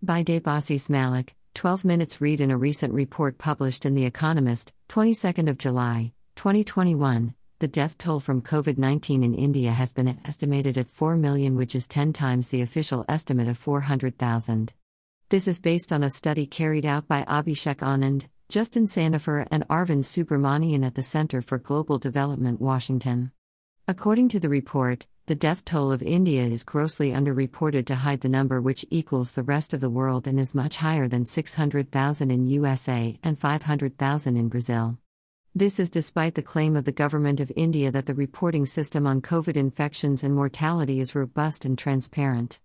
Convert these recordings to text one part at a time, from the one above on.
By Debasis Malik, 12 minutes read in a recent report published in The Economist, 22nd of July, 2021. The death toll from COVID 19 in India has been estimated at 4 million, which is 10 times the official estimate of 400,000. This is based on a study carried out by Abhishek Anand, Justin Sandefur, and Arvind Subramanian at the Center for Global Development, Washington. According to the report, the death toll of India is grossly underreported to hide the number which equals the rest of the world and is much higher than 600,000 in USA and 500,000 in Brazil. This is despite the claim of the government of India that the reporting system on COVID infections and mortality is robust and transparent.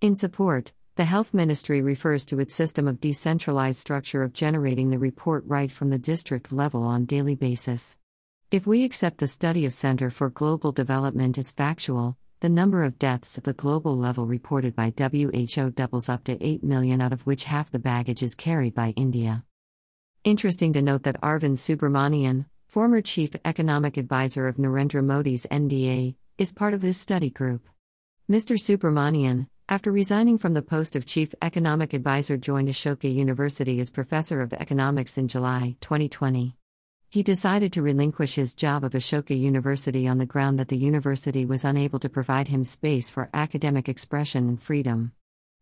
In support, the Health Ministry refers to its system of decentralized structure of generating the report right from the district level on daily basis. If we accept the study of Center for Global Development as factual, the number of deaths at the global level reported by WHO doubles up to 8 million, out of which half the baggage is carried by India. Interesting to note that Arvind Subramanian, former chief economic advisor of Narendra Modi's NDA, is part of this study group. Mr. Subramanian, after resigning from the post of chief economic advisor, joined Ashoka University as professor of economics in July 2020. He decided to relinquish his job of Ashoka University on the ground that the university was unable to provide him space for academic expression and freedom.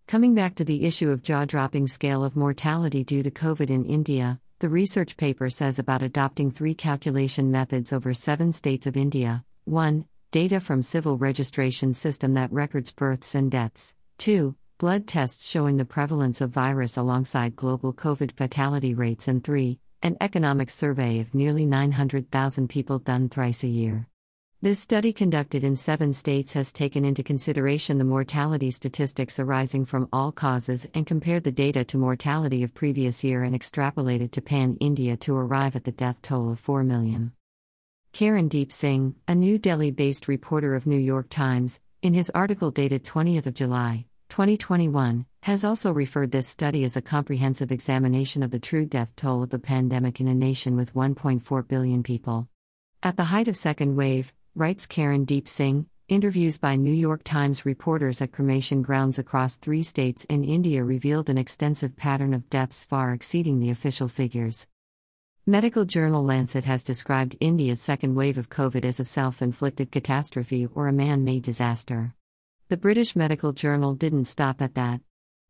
Coming back to the issue of jaw dropping scale of mortality due to COVID in India, the research paper says about adopting three calculation methods over seven states of India 1. Data from civil registration system that records births and deaths. 2. Blood tests showing the prevalence of virus alongside global COVID fatality rates. And 3 an economic survey of nearly 900,000 people done thrice a year. This study, conducted in seven states, has taken into consideration the mortality statistics arising from all causes and compared the data to mortality of previous year and extrapolated to pan India to arrive at the death toll of 4 million. Karan Deep Singh, a New Delhi based reporter of New York Times, in his article dated 20th of July, 2021, has also referred this study as a comprehensive examination of the true death toll of the pandemic in a nation with 1.4 billion people. At the height of second wave, writes Karan Deep Singh, interviews by New York Times reporters at cremation grounds across three states in India revealed an extensive pattern of deaths far exceeding the official figures. Medical journal Lancet has described India's second wave of COVID as a self inflicted catastrophe or a man made disaster. The British Medical Journal didn't stop at that.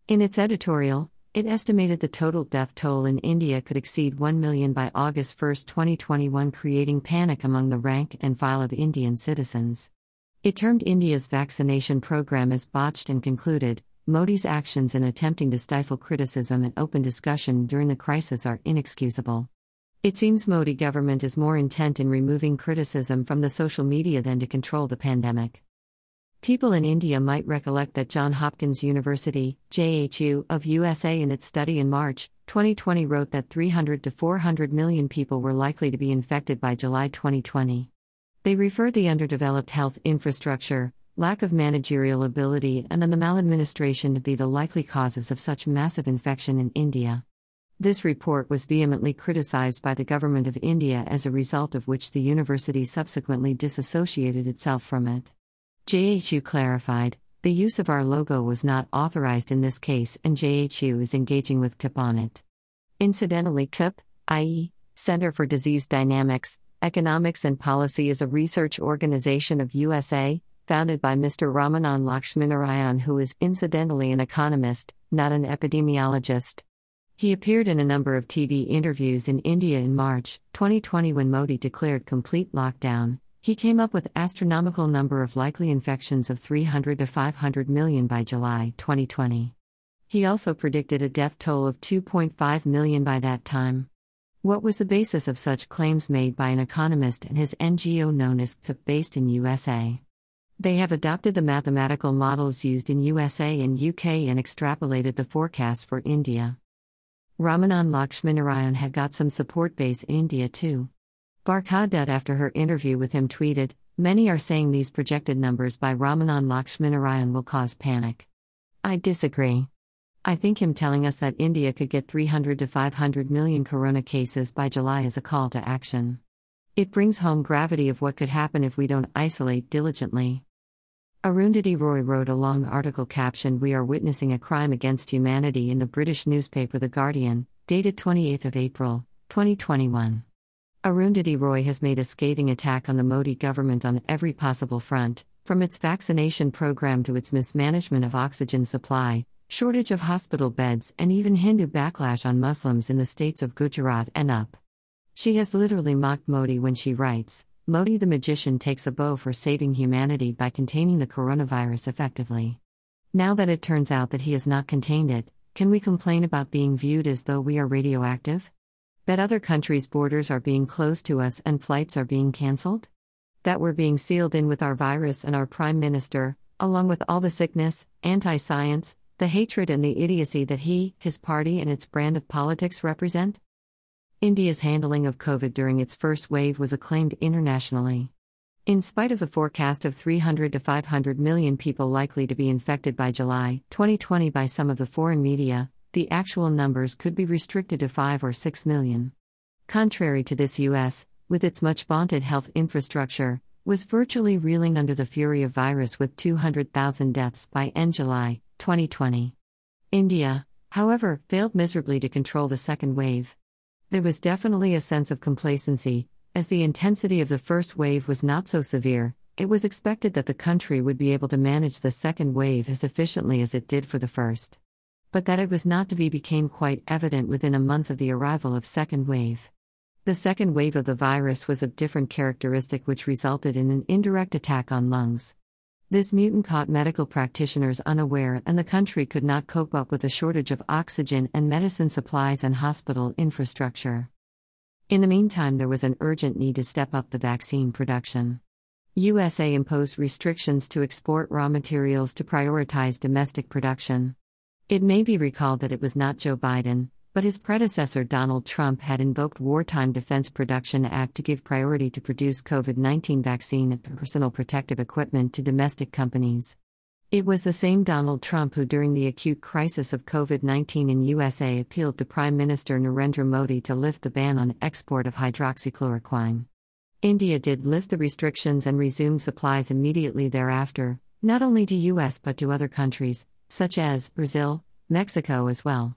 In its editorial, it estimated the total death toll in India could exceed 1 million by August 1, 2021, creating panic among the rank and file of Indian citizens. It termed India's vaccination program as botched and concluded Modi's actions in attempting to stifle criticism and open discussion during the crisis are inexcusable. It seems Modi government is more intent in removing criticism from the social media than to control the pandemic. People in India might recollect that Johns Hopkins University, JHU, of USA in its study in March 2020 wrote that 300 to 400 million people were likely to be infected by July 2020. They referred the underdeveloped health infrastructure, lack of managerial ability, and then the maladministration to be the likely causes of such massive infection in India. This report was vehemently criticized by the government of India, as a result of which the university subsequently disassociated itself from it. JHU clarified, the use of our logo was not authorized in this case and JHU is engaging with CUP on it. Incidentally, KIP, i.e., Center for Disease Dynamics, Economics and Policy is a research organization of USA, founded by Mr. Ramanan Laxminarayan, who is incidentally an economist, not an epidemiologist. He appeared in a number of TV interviews in India in March 2020 when Modi declared complete lockdown, he came up with astronomical number of likely infections of 300 to 500 million by July 2020. He also predicted a death toll of 2.5 million by that time. What was the basis of such claims made by an economist and his NGO known as CUP based in USA? They have adopted the mathematical models used in USA and UK and extrapolated the forecast for India. Ramanan Laxminarayan had got some support base in India too. Barkha Dutt, after her interview with him, tweeted Many are saying these projected numbers by Ramanan Laxminarayan will cause panic. I disagree. I think him telling us that India could get 300 to 500 million corona cases by July is a call to action. It brings home gravity of what could happen if we don't isolate diligently. Arundhati Roy wrote a long article captioned We are witnessing a crime against humanity in the British newspaper The Guardian, dated 28 April, 2021. Arundhati Roy has made a scathing attack on the Modi government on every possible front, from its vaccination program to its mismanagement of oxygen supply, shortage of hospital beds, and even Hindu backlash on Muslims in the states of Gujarat and UP. She has literally mocked Modi when she writes Modi the magician takes a bow for saving humanity by containing the coronavirus effectively. Now that it turns out that he has not contained it, can we complain about being viewed as though we are radioactive? That other countries' borders are being closed to us and flights are being cancelled? That we're being sealed in with our virus and our Prime Minister, along with all the sickness, anti science, the hatred, and the idiocy that he, his party, and its brand of politics represent? India's handling of COVID during its first wave was acclaimed internationally. In spite of the forecast of 300 to 500 million people likely to be infected by July 2020 by some of the foreign media, the actual numbers could be restricted to 5 or 6 million. Contrary to this, US, with its much vaunted health infrastructure, was virtually reeling under the fury of virus with 200,000 deaths by end July 2020. India, however, failed miserably to control the second wave. There was definitely a sense of complacency, as the intensity of the first wave was not so severe. It was expected that the country would be able to manage the second wave as efficiently as it did for the first. But that it was not to be became quite evident within a month of the arrival of second wave. The second wave of the virus was of different characteristic which resulted in an indirect attack on lungs. This mutant caught medical practitioners unaware, and the country could not cope up with a shortage of oxygen and medicine supplies and hospital infrastructure. In the meantime, there was an urgent need to step up the vaccine production. USA imposed restrictions to export raw materials to prioritize domestic production. It may be recalled that it was not Joe Biden, but his predecessor Donald Trump had invoked Wartime Defense Production Act to give priority to produce COVID-19 vaccine and personal protective equipment to domestic companies. It was the same Donald Trump who during the acute crisis of COVID-19 in USA appealed to Prime Minister Narendra Modi to lift the ban on export of hydroxychloroquine. India did lift the restrictions and resume supplies immediately thereafter, not only to US but to other countries, such as Brazil, Mexico as well.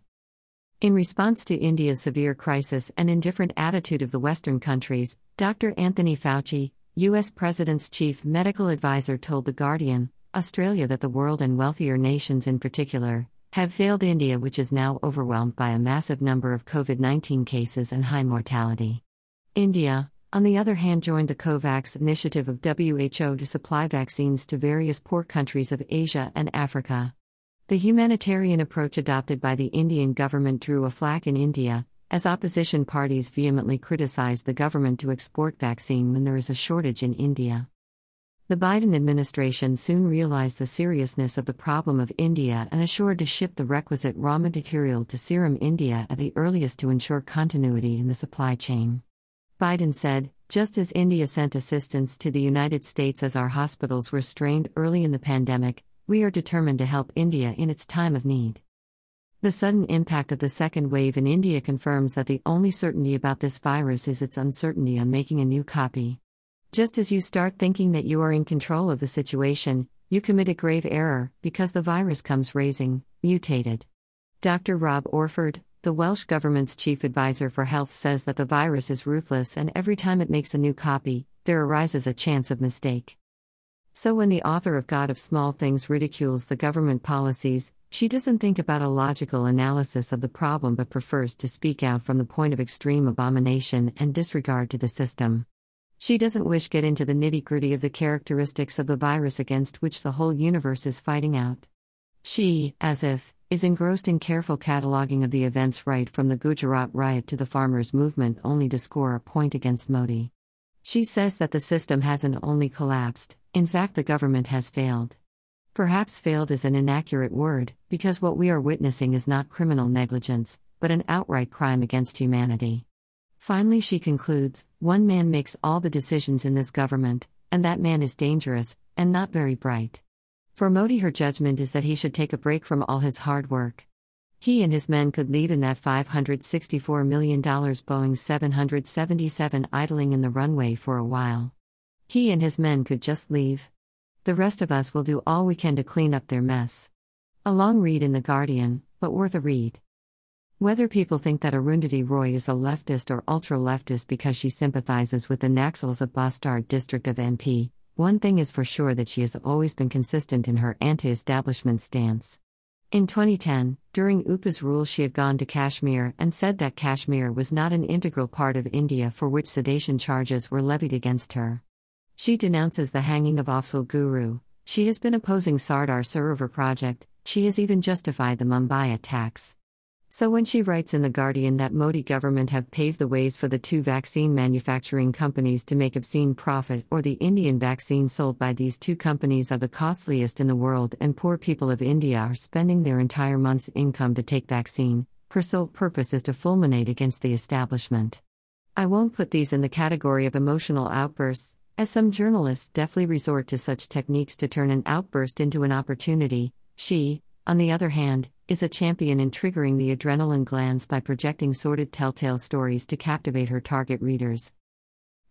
In response to India's severe crisis and indifferent attitude of the Western countries, Dr. Anthony Fauci, U.S. President's chief medical advisor, told The Guardian Australia that the world and wealthier nations in particular have failed India, which is now overwhelmed by a massive number of COVID 19 cases and high mortality. India, on the other hand, joined the COVAX initiative of WHO to supply vaccines to various poor countries of Asia and Africa. The humanitarian approach adopted by the Indian government drew a flack in India, as opposition parties vehemently criticized the government to export vaccine when there is a shortage in India. The Biden administration soon realized the seriousness of the problem of India and assured to ship the requisite raw material to Serum India at the earliest to ensure continuity in the supply chain. Biden said, just as India sent assistance to the United States as our hospitals were strained early in the pandemic, we are determined to help India in its time of need. The sudden impact of the second wave in India confirms that the only certainty about this virus is its uncertainty on making a new copy. Just as you start thinking that you are in control of the situation, you commit a grave error because the virus comes raising, mutated. Dr. Rob Orford, the Welsh government's chief advisor for health, says that the virus is ruthless and every time it makes a new copy, there arises a chance of mistake. So when the author of God of Small Things ridicules the government policies, she doesn't think about a logical analysis of the problem but prefers to speak out from the point of extreme abomination and disregard to the system. She doesn't wish get into the nitty-gritty of the characteristics of the virus against which the whole universe is fighting out. She, as if, is engrossed in careful cataloging of the events right from the Gujarat riot to the farmers' movement only to score a point against Modi. She says that the system hasn't only collapsed, in fact, the government has failed. Perhaps failed is an inaccurate word, because what we are witnessing is not criminal negligence, but an outright crime against humanity. Finally, she concludes one man makes all the decisions in this government, and that man is dangerous, and not very bright. For Modi, her judgment is that he should take a break from all his hard work. He and his men could leave in that $564 million Boeing 777 idling in the runway for a while. He and his men could just leave. The rest of us will do all we can to clean up their mess. A long read in The Guardian, but worth a read. Whether people think that Arundhati Roy is a leftist or ultra leftist because she sympathizes with the Naxals of Bastar district of MP, one thing is for sure that she has always been consistent in her anti establishment stance. In 2010, during UPA's rule, she had gone to Kashmir and said that Kashmir was not an integral part of India for which sedition charges were levied against her. She denounces the hanging of Afzal Guru. She has been opposing Sardar Sarovar project. She has even justified the Mumbai attacks. So when she writes in The Guardian that Modi government have paved the ways for the two vaccine manufacturing companies to make obscene profit or the Indian vaccines sold by these two companies are the costliest in the world and poor people of India are spending their entire month's income to take vaccine, her sole purpose is to fulminate against the establishment. I won't put these in the category of emotional outbursts, as some journalists deftly resort to such techniques to turn an outburst into an opportunity. She, on the other hand, is a champion in triggering the adrenaline glands by projecting sordid telltale stories to captivate her target readers.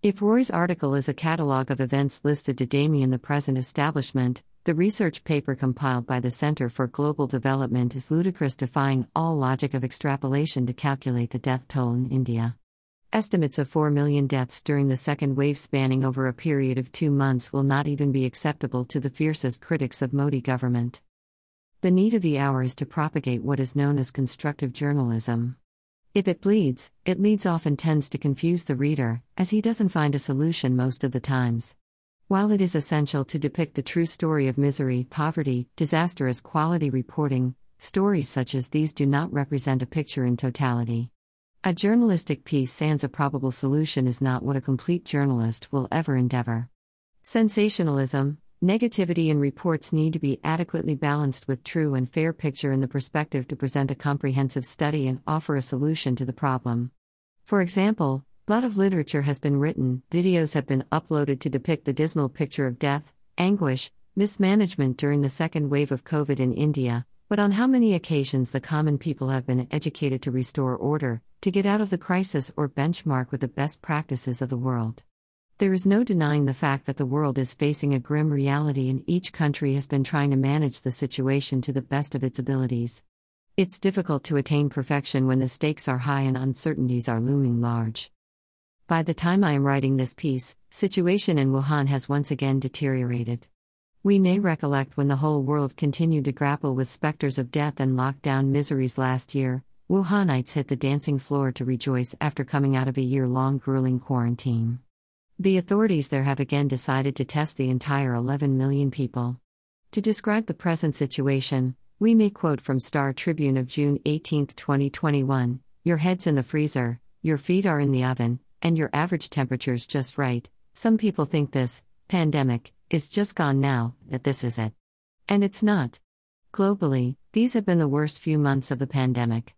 If Roy's article is a catalogue of events listed to Damien the present establishment, the research paper compiled by the Center for Global Development is ludicrous, defying all logic of extrapolation to calculate the death toll in India. Estimates of 4 million deaths during the second wave spanning over a period of two months will not even be acceptable to the fiercest critics of Modi government. The need of the hour is to propagate what is known as constructive journalism. If it bleeds, it leads often tends to confuse the reader, as he doesn't find a solution most of the times. While it is essential to depict the true story of misery, poverty, disaster as quality reporting, stories such as these do not represent a picture in totality. A journalistic piece sans a probable solution is not what a complete journalist will ever endeavor. Sensationalism, Negativity in reports need to be adequately balanced with true and fair picture in the perspective to present a comprehensive study and offer a solution to the problem. For example, a lot of literature has been written, videos have been uploaded to depict the dismal picture of death, anguish, mismanagement during the second wave of COVID in India, but on how many occasions the common people have been educated to restore order, to get out of the crisis or benchmark with the best practices of the world. There is no denying the fact that the world is facing a grim reality and each country has been trying to manage the situation to the best of its abilities. It's difficult to attain perfection when the stakes are high and uncertainties are looming large. By the time I am writing this piece, situation in Wuhan has once again deteriorated. We may recollect when the whole world continued to grapple with specters of death and lockdown miseries last year, Wuhanites hit the dancing floor to rejoice after coming out of a year long grueling quarantine. The authorities there have again decided to test the entire 11 million people. To describe the present situation, we may quote from Star Tribune of June 18, 2021 Your head's in the freezer, your feet are in the oven, and your average temperature's just right. Some people think this pandemic is just gone now, that this is it. And it's not. Globally, these have been the worst few months of the pandemic.